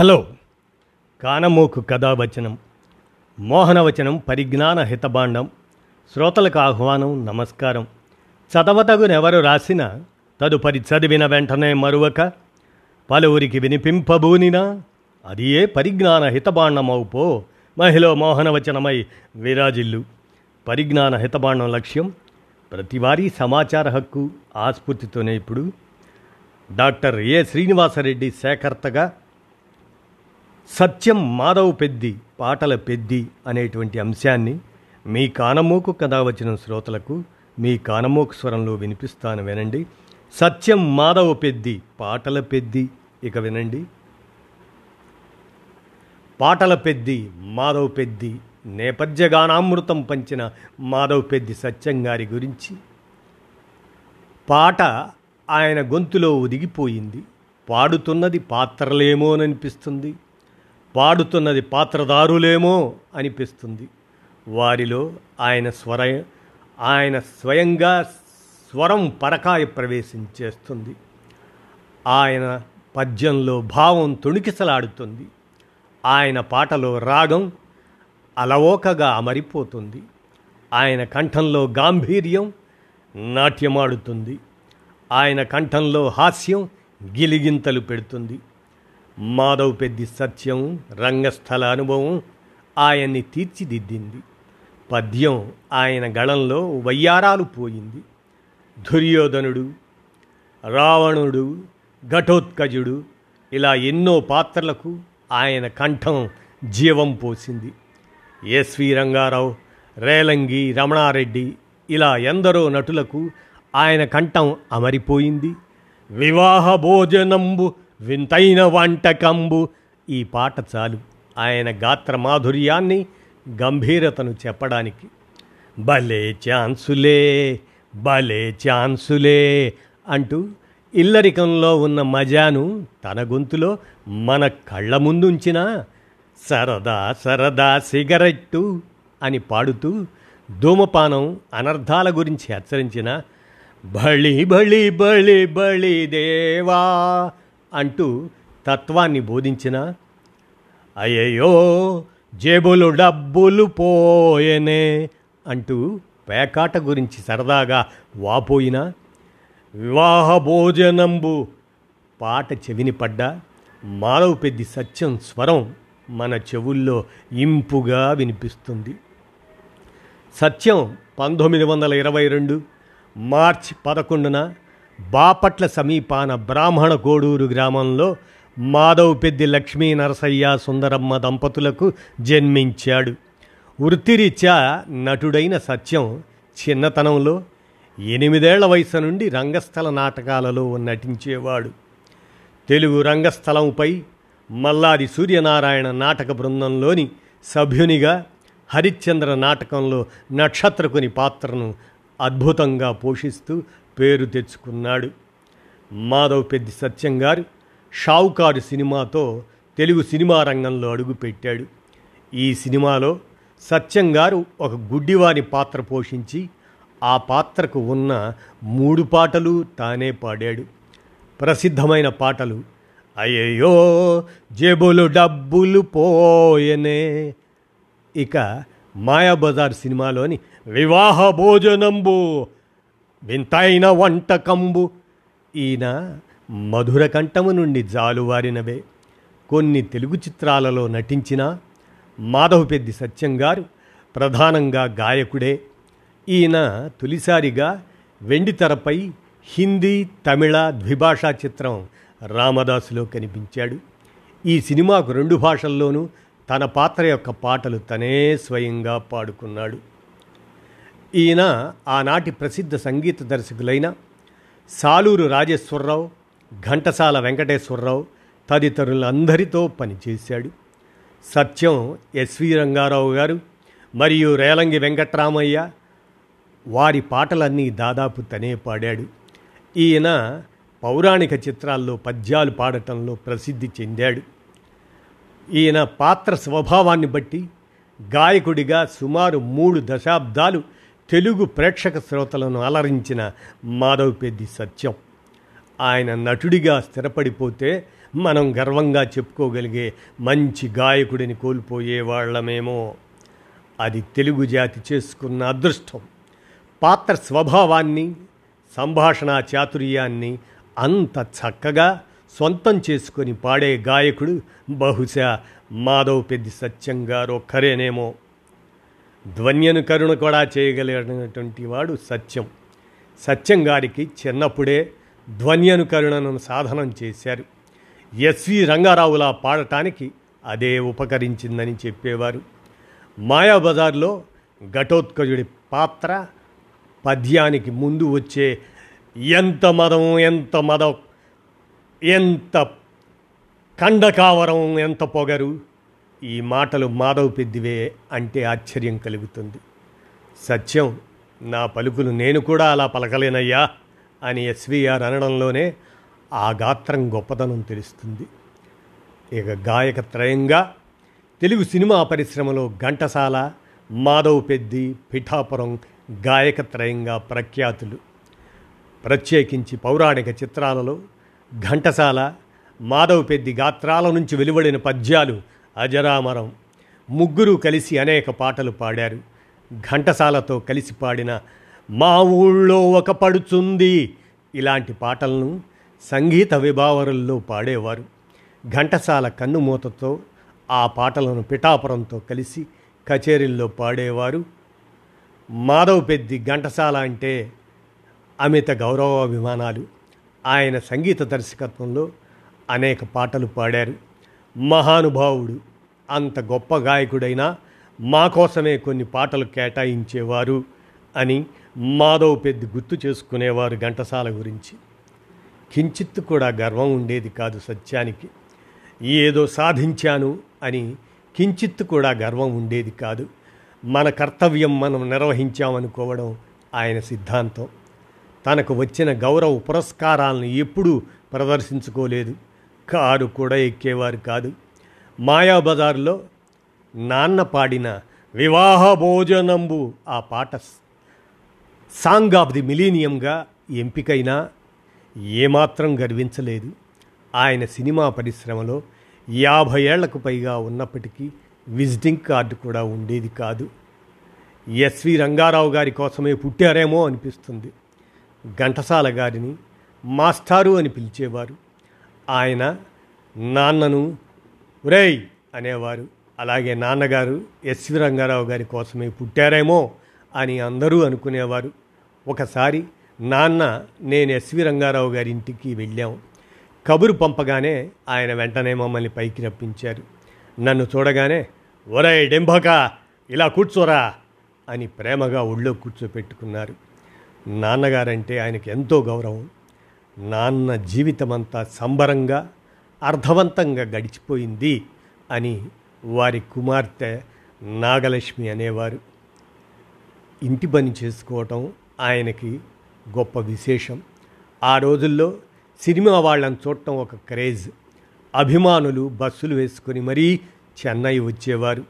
Hello. కానమోకు కథావచనం మోహనవచనం పరిజ్ఞాన హితబాండం శ్రోతలకు ఆహ్వానం నమస్కారం. చదవతగునెవరు రాసిన తదుపరి చదివిన వెంటనే మరువక పలువురికి వినిపింపబూనినా అది ఏ పరిజ్ఞాన హితబాండమవుపో మహిళ మోహనవచనమై విరాజిల్లు. పరిజ్ఞాన హితబాండం లక్ష్యం ప్రతివారీ సమాచార హక్కు ఆస్ఫూర్తితోనే ఇప్పుడు. డాక్టర్ ఏ శ్రీనివాసరెడ్డి సేకర్తగా సత్యం మాధవ్ పెద్ది పాటల పెద్ది అనేటువంటి అంశాన్ని మీ కానమోకు కథ వచ్చిన శ్రోతలకు మీ కానమోకు స్వరంలో వినిపిస్తాను వినండి. సత్యం మాధవ పెద్ది పాటల పెద్ది ఇక వినండి. పాటల పెద్ది మాధవ్ పెద్ది నేపథ్య గానామృతం పంచిన మాధవ్ పెద్ది సత్యం గారి గురించి. పాట ఆయన గొంతులో ఒదిగిపోయింది పాడుతున్నది పాత్రలేమోననిపిస్తుంది. పాడుతున్నది పాత్రదారులేమో అనిపిస్తుంది. వారిలో ఆయన స్వర ఆయన స్వయంగా స్వరం పరకాయ ప్రవేశం చేస్తుంది. ఆయన పద్యంలో భావం తొణికిసలాడుతుంది. ఆయన పాటలో రాగం అలవోకగా అమరిపోతుంది. ఆయన కంఠంలో గాంభీర్యం నాట్యమాడుతుంది. ఆయన కంఠంలో హాస్యం గిలిగింతలు పెడుతుంది. మాధవ్ పెద్ది సత్యం రంగస్థల అనుభవం ఆయన్ని తీర్చిదిద్దింది. పద్యం ఆయన గళంలో వయ్యారాలు పోయింది. దుర్యోధనుడు రావణుడు ఘటోత్కజుడు ఇలా ఎన్నో పాత్రలకు ఆయన కంఠం జీవం పోసింది. ఎస్వి రంగారావు రేలంగి రమణారెడ్డి ఇలా ఎందరో నటులకు ఆయన కంఠం అమరిపోయింది. వివాహ భోజనంబు వింతైన వంటకంబు. ఈ పాట చాలు. ఆయన గాత్ర మాధుర్యాన్ని గంభీరతను చెప్పడానికి. భలే ఛాన్సులే భలే ఛాన్సులే అంటూ ఇల్లరికంలో ఉన్న మజాను తన గొంతులో మన కళ్ళ ముందుంచిన సరదా సరదా సిగరెట్టు అని పాడుతూ ధూమపానం అనర్థాల గురించి హెచ్చరించిన బళి బళి బళి బళి దేవా అంటూ తత్వాన్ని బోధించిన అయ్యయ్యో జేబులు డబ్బులు పోయనే అంటూ పేకాట గురించి సరదాగా వాపోయిన వివాహ భోజనంబు పాట చెవిని పడ్డా మానవ పెద్ది సత్యం స్వరం మన చెవుల్లో ఇంపుగా వినిపిస్తుంది. సత్యం పంతొమ్మిది వందల ఇరవై రెండు మార్చి పదకొండున బాపట్ల సమీపాన బ్రాహ్మణ కోడూరు గ్రామంలో మాధవ్ పెద్ది లక్ష్మీ నరసయ్య సుందరమ్మ దంపతులకు జన్మించాడు. వృత్తిరీత్యా నటుడైన సత్యం చిన్నతనంలో ఎనిమిదేళ్ళ వయసు నుండి రంగస్థల నాటకాలలో నటించేవాడు. తెలుగు రంగస్థలంపై మల్లాది సూర్యనారాయణ నాటక బృందంలోని సభ్యునిగా హరిశ్చంద్ర నాటకంలో నక్షత్రకుని పాత్రను అద్భుతంగా పోషిస్తూ పేరు తెచ్చుకున్నాడు. మాధవ్ పెద్ది సత్యం గారు షావుకారు సినిమాతో తెలుగు సినిమా రంగంలో అడుగుపెట్టాడు ఈ సినిమాలో సత్యం గారు ఒక గుడ్డివారి పాత్ర పోషించి ఆ పాత్రకు ఉన్న మూడు పాటలు తానే పాడాడు. ప్రసిద్ధమైన పాటలు అయ్యయ్యో జేబులు డబ్బులు పోయనే. ఇక మాయాబజార్ సినిమాలోని వివాహ భోజనంబు వింతైన వంటకంబు. ఈయన మధుర కంఠము నుండి జాలువారినవే. కొన్ని తెలుగు చిత్రాలలో నటించిన మాధవపెద్ది సత్యం గారు ప్రధానంగా గాయకుడే. ఈయన తొలిసారిగా వెండితెరపై హిందీ తమిళ ద్విభాషా చిత్రం రామదాసులో కనిపించాడు. ఈ సినిమాకు రెండు భాషల్లోనూ తన పాత్ర యొక్క పాటలు తనే స్వయంగా పాడుకున్నాడు. ఈయన ఆనాటి ప్రసిద్ధ సంగీత దర్శకులైన సాలూరు రాజేశ్వరరావు ఘంటసాల వెంకటేశ్వరరావు తదితరులందరితో పనిచేశాడు. సత్యం ఎస్వి రంగారావు గారు మరియు రేలంగి వెంకట్రామయ్య వారి పాటలన్నీ దాదాపు తనే పాడాడు. ఈయన పౌరాణిక చిత్రాల్లో పద్యాలు పాడటంలో ప్రసిద్ధి చెందాడు. ఈయన పాత్ర స్వభావాన్ని బట్టి గాయకుడిగా సుమారు మూడు దశాబ్దాలు తెలుగు ప్రేక్షక శ్రోతలను అలరించిన మాధవ్ పెద్ది సత్యం. ఆయన నటుడిగా స్థిరపడిపోతే మనం గర్వంగా చెప్పుకోగలిగే మంచి గాయకుడిని కోల్పోయే వాళ్ళమేమో. అది తెలుగు జాతి చేసుకున్న అదృష్టం. పాత్ర స్వభావాన్ని సంభాషణ చాతుర్యాన్ని అంత చక్కగా సొంతం చేసుకొని పాడే గాయకుడు బహుశా మాధవ్ పెద్ది సత్యం గారు ఒక్కరేనేమో ధ్వన్యను కరుణ కూడా చేయగలిగినటువంటి వాడు సత్యం. సత్యం గారికి చిన్నప్పుడే ధ్వన్యనుకరుణను సాధనం చేశారు. ఎస్వి రంగారావులా పాడటానికి అదే ఉపకరించిందని చెప్పేవారు. మాయాబజార్లో ఘటోత్కజుడి పాత్ర పద్యానికి ముందు వచ్చే ఎంత మదం ఎంత మదం ఎంత కండకావరం ఎంత పొగరు ఈ మాటలు మాధవ్ పెద్దివే అంటే ఆశ్చర్యం కలుగుతుంది. సత్యం నా పలుకులు నేను కూడా అలా పలకలేనయ్యా అని ఎస్వీఆర్ అనడంలోనే ఆ గాత్రం గొప్పతనం తెలుస్తుంది. ఇక గాయక త్రయంగా తెలుగు సినిమా పరిశ్రమలో ఘంటసాల మాధవ్ పెద్ది పిఠాపురం గాయక త్రయంగా ప్రఖ్యాతులు. ప్రత్యేకించి పౌరాణిక చిత్రాలలో ఘంటసాల మాధవ్ పెద్ది గాత్రాల నుంచి వెలువడిన పద్యాలు అజరామరం. ముగ్గురు కలిసి అనేక పాటలు పాడారు. ఘంటసాలతో కలిసి పాడిన మా ఊళ్ళో ఒక పడుచుంది ఇలాంటి పాటలను సంగీత విభావరుల్లో పాడేవారు. ఘంటసాల కన్నుమూతతో ఆ పాటలను పిఠాపురంతో కలిసి కచేరీల్లో పాడేవారు. మాధవ్ పెద్ది ఘంటసాల అంటే అమిత గౌరవాభిమానాలు. ఆయన సంగీత దర్శకత్వంలో అనేక పాటలు పాడారు. మహానుభావుడు అంత గొప్ప గాయకుడైనా మా కోసమే కొన్ని పాటలు కేటాయించేవారు అని మాధవ్ పెద్ద గుర్తు చేసుకునేవారు ఘంటసాల గురించి. కించిత్తు కూడా గర్వం ఉండేది కాదు సత్యానికి. ఏదో సాధించాను అని కించిత్తు కూడా గర్వం ఉండేది కాదు. మన కర్తవ్యం మనం నిర్వహించామనుకోవడం ఆయన సిద్ధాంతం. తనకు వచ్చిన గౌరవ పురస్కారాలను ఎప్పుడూ ప్రదర్శించుకోలేదు. కారు కూడా ఎక్కేవారు కాదు. మాయాబజార్లో నాన్న పాడిన వివాహ భోజనంబు ఆ పాట సాంగ్ ఆఫ్ ది మిలీనియంగా ఎంపికైనా ఏమాత్రం గర్వించలేదు. ఆయన సినిమా పరిశ్రమలో యాభై ఏళ్ళకు పైగా ఉన్నప్పటికీ విజిటింగ్ కార్డు కూడా ఉండేది కాదు. ఎస్వి రంగారావు గారి కోసమే పుట్టారేమో అనిపిస్తుంది. ఘంటసాల గారిని మాస్టారు అని పిలిచేవారు. ఆయన నాన్నను ఒరేయ్ అనేవారు. అలాగే నాన్నగారు ఎస్వి రంగారావు గారి కోసమే పుట్టారేమో అని అందరూ అనుకునేవారు. ఒకసారి నాన్న నేను ఎస్వి రంగారావు గారి ఇంటికి వెళ్ళాం. కబురు పంపగానే ఆయన వెంటనే మమ్మల్ని పైకి రప్పించారు. నన్ను చూడగానే ఒరే డెంభక ఇలా కూర్చోరా అని ప్రేమగా ఒళ్ళో కూర్చోపెట్టుకున్నారు. నాన్నగారంటే ఆయనకి ఎంతో గౌరవం. నాన్న జీవితమంతా సంబరంగా అర్థవంతంగా గడిచిపోయింది అని వారి కుమార్తె నాగలక్ష్మి అనేవారు. ఇంటి పని చేసుకోవటం ఆయనకి గొప్ప విశేషం. ఆ రోజుల్లో సినిమా వాళ్ళని చూడటం ఒక క్రేజ్. అభిమానులు బస్సులు వేసుకొని మరీ చెన్నై వచ్చేవారు.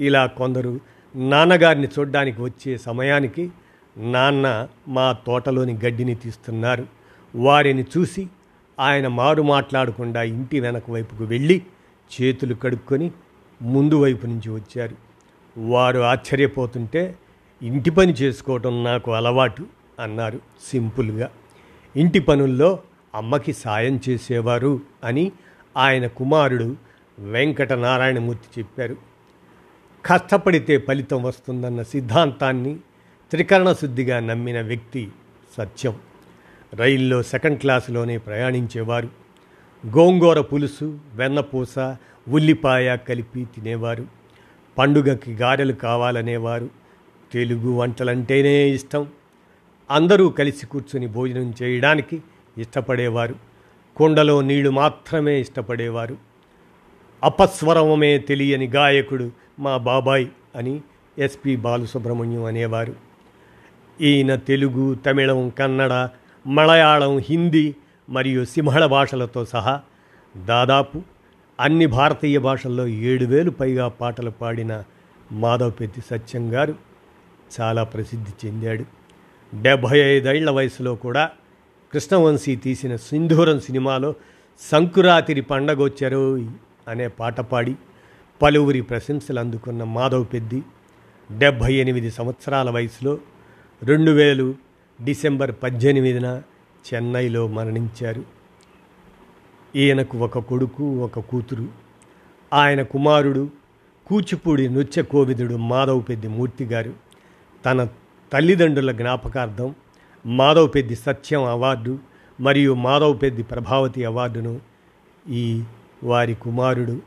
ఇలా కొందరు నాన్నగారిని చూడడానికి వచ్చే సమయానికి నాన్న మా తోటలోని గడ్డిని తీస్తున్నారు. వారిని చూసి ఆయన మారు మాట్లాడకుండా ఇంటి వెనక వైపుకు వెళ్ళి చేతులు కడుక్కొని ముందు వైపు నుంచి వచ్చారు. వారు ఆశ్చర్యపోతుంటే ఇంటి పని చేసుకోవటం నాకు అలవాటు అన్నారు సింపుల్గా. ఇంటి పనుల్లో అమ్మకి సాయం చేసేవారు అని ఆయన కుమారుడు వెంకటనారాయణమూర్తి చెప్పారు. కష్టపడితే ఫలితం వస్తుందన్న సిద్ధాంతాన్ని త్రికరణ శుద్ధిగా నమ్మిన వ్యక్తి సత్యం. రైల్లో సెకండ్ క్లాసులోనే ప్రయాణించేవారు. గోంగూర పులుసు వెన్నపూస ఉల్లిపాయ కలిపి తినేవారు. పండుగకి గారెలు కావాలనేవారు. తెలుగు వంటలంటేనే ఇష్టం. అందరూ కలిసి కూర్చొని భోజనం చేయడానికి ఇష్టపడేవారు. కుండలో నీళ్ళు మాత్రమే ఇష్టపడేవారు. అపస్వరమే తెలియని గాయకుడు మా బాబాయ్ అని ఎస్పి బాలసుబ్రహ్మణ్యం అనేవారు. ఈయన తెలుగు తమిళం కన్నడ మలయాళం హిందీ మరియు సింహళ భాషలతో సహా దాదాపు అన్ని భారతీయ భాషల్లో ఏడు వేలు పైగా పాటలు పాడిన మాధవపెత్తి సత్యం గారు చాలా ప్రసిద్ధి చెందాడు. డెబ్భై ఐదేళ్ళ వయసులో కూడా కృష్ణవంశీ తీసిన సింధూరం సినిమాలో సంకురాతిరి పండగొచ్చారు అనే పాట పాడి పలువురి ప్రశంసలు అందుకున్న మాధవ్ పెద్ది డెబ్భై ఎనిమిది సంవత్సరాల వయసులో రెండు వేలు డిసెంబర్ పద్దెనిమిదిన చెన్నైలో మరణించారు. ఈయనకు ఒక కొడుకు ఒక కూతురు. ఆయన కుమారుడు కూచిపూడి నృత్య కోవిదుడు మాధవ్ పెద్ది మూర్తి గారు తన తల్లిదండ్రుల జ్ఞాపకార్థం మాధవ్ పెద్ది సత్యం అవార్డు మరియు మాధవ్ పెద్ది ప్రభావతి అవార్డును ఈ వారి కుమారుడు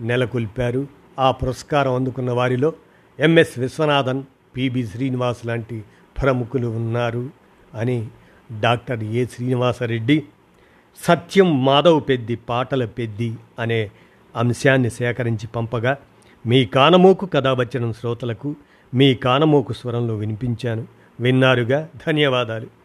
నెలకొల్పారు. ఆ పురస్కారం అందుకున్న వారిలో ఎంఎస్ విశ్వనాథన్ పిబి శ్రీనివాస్ లాంటి ప్రముఖులు ఉన్నారు అని డాక్టర్ ఏ శ్రీనివాసరెడ్డి సత్యం మాధవ్ పెద్ది పాటల పెద్ది అనే అంశాన్ని సేకరించి పంపగా మీ కానమోకు కథ వచ్చిన శ్రోతలకు మీ కానమోకు స్వరంలో వినిపించాను. విన్నారుగా? ధన్యవాదాలు.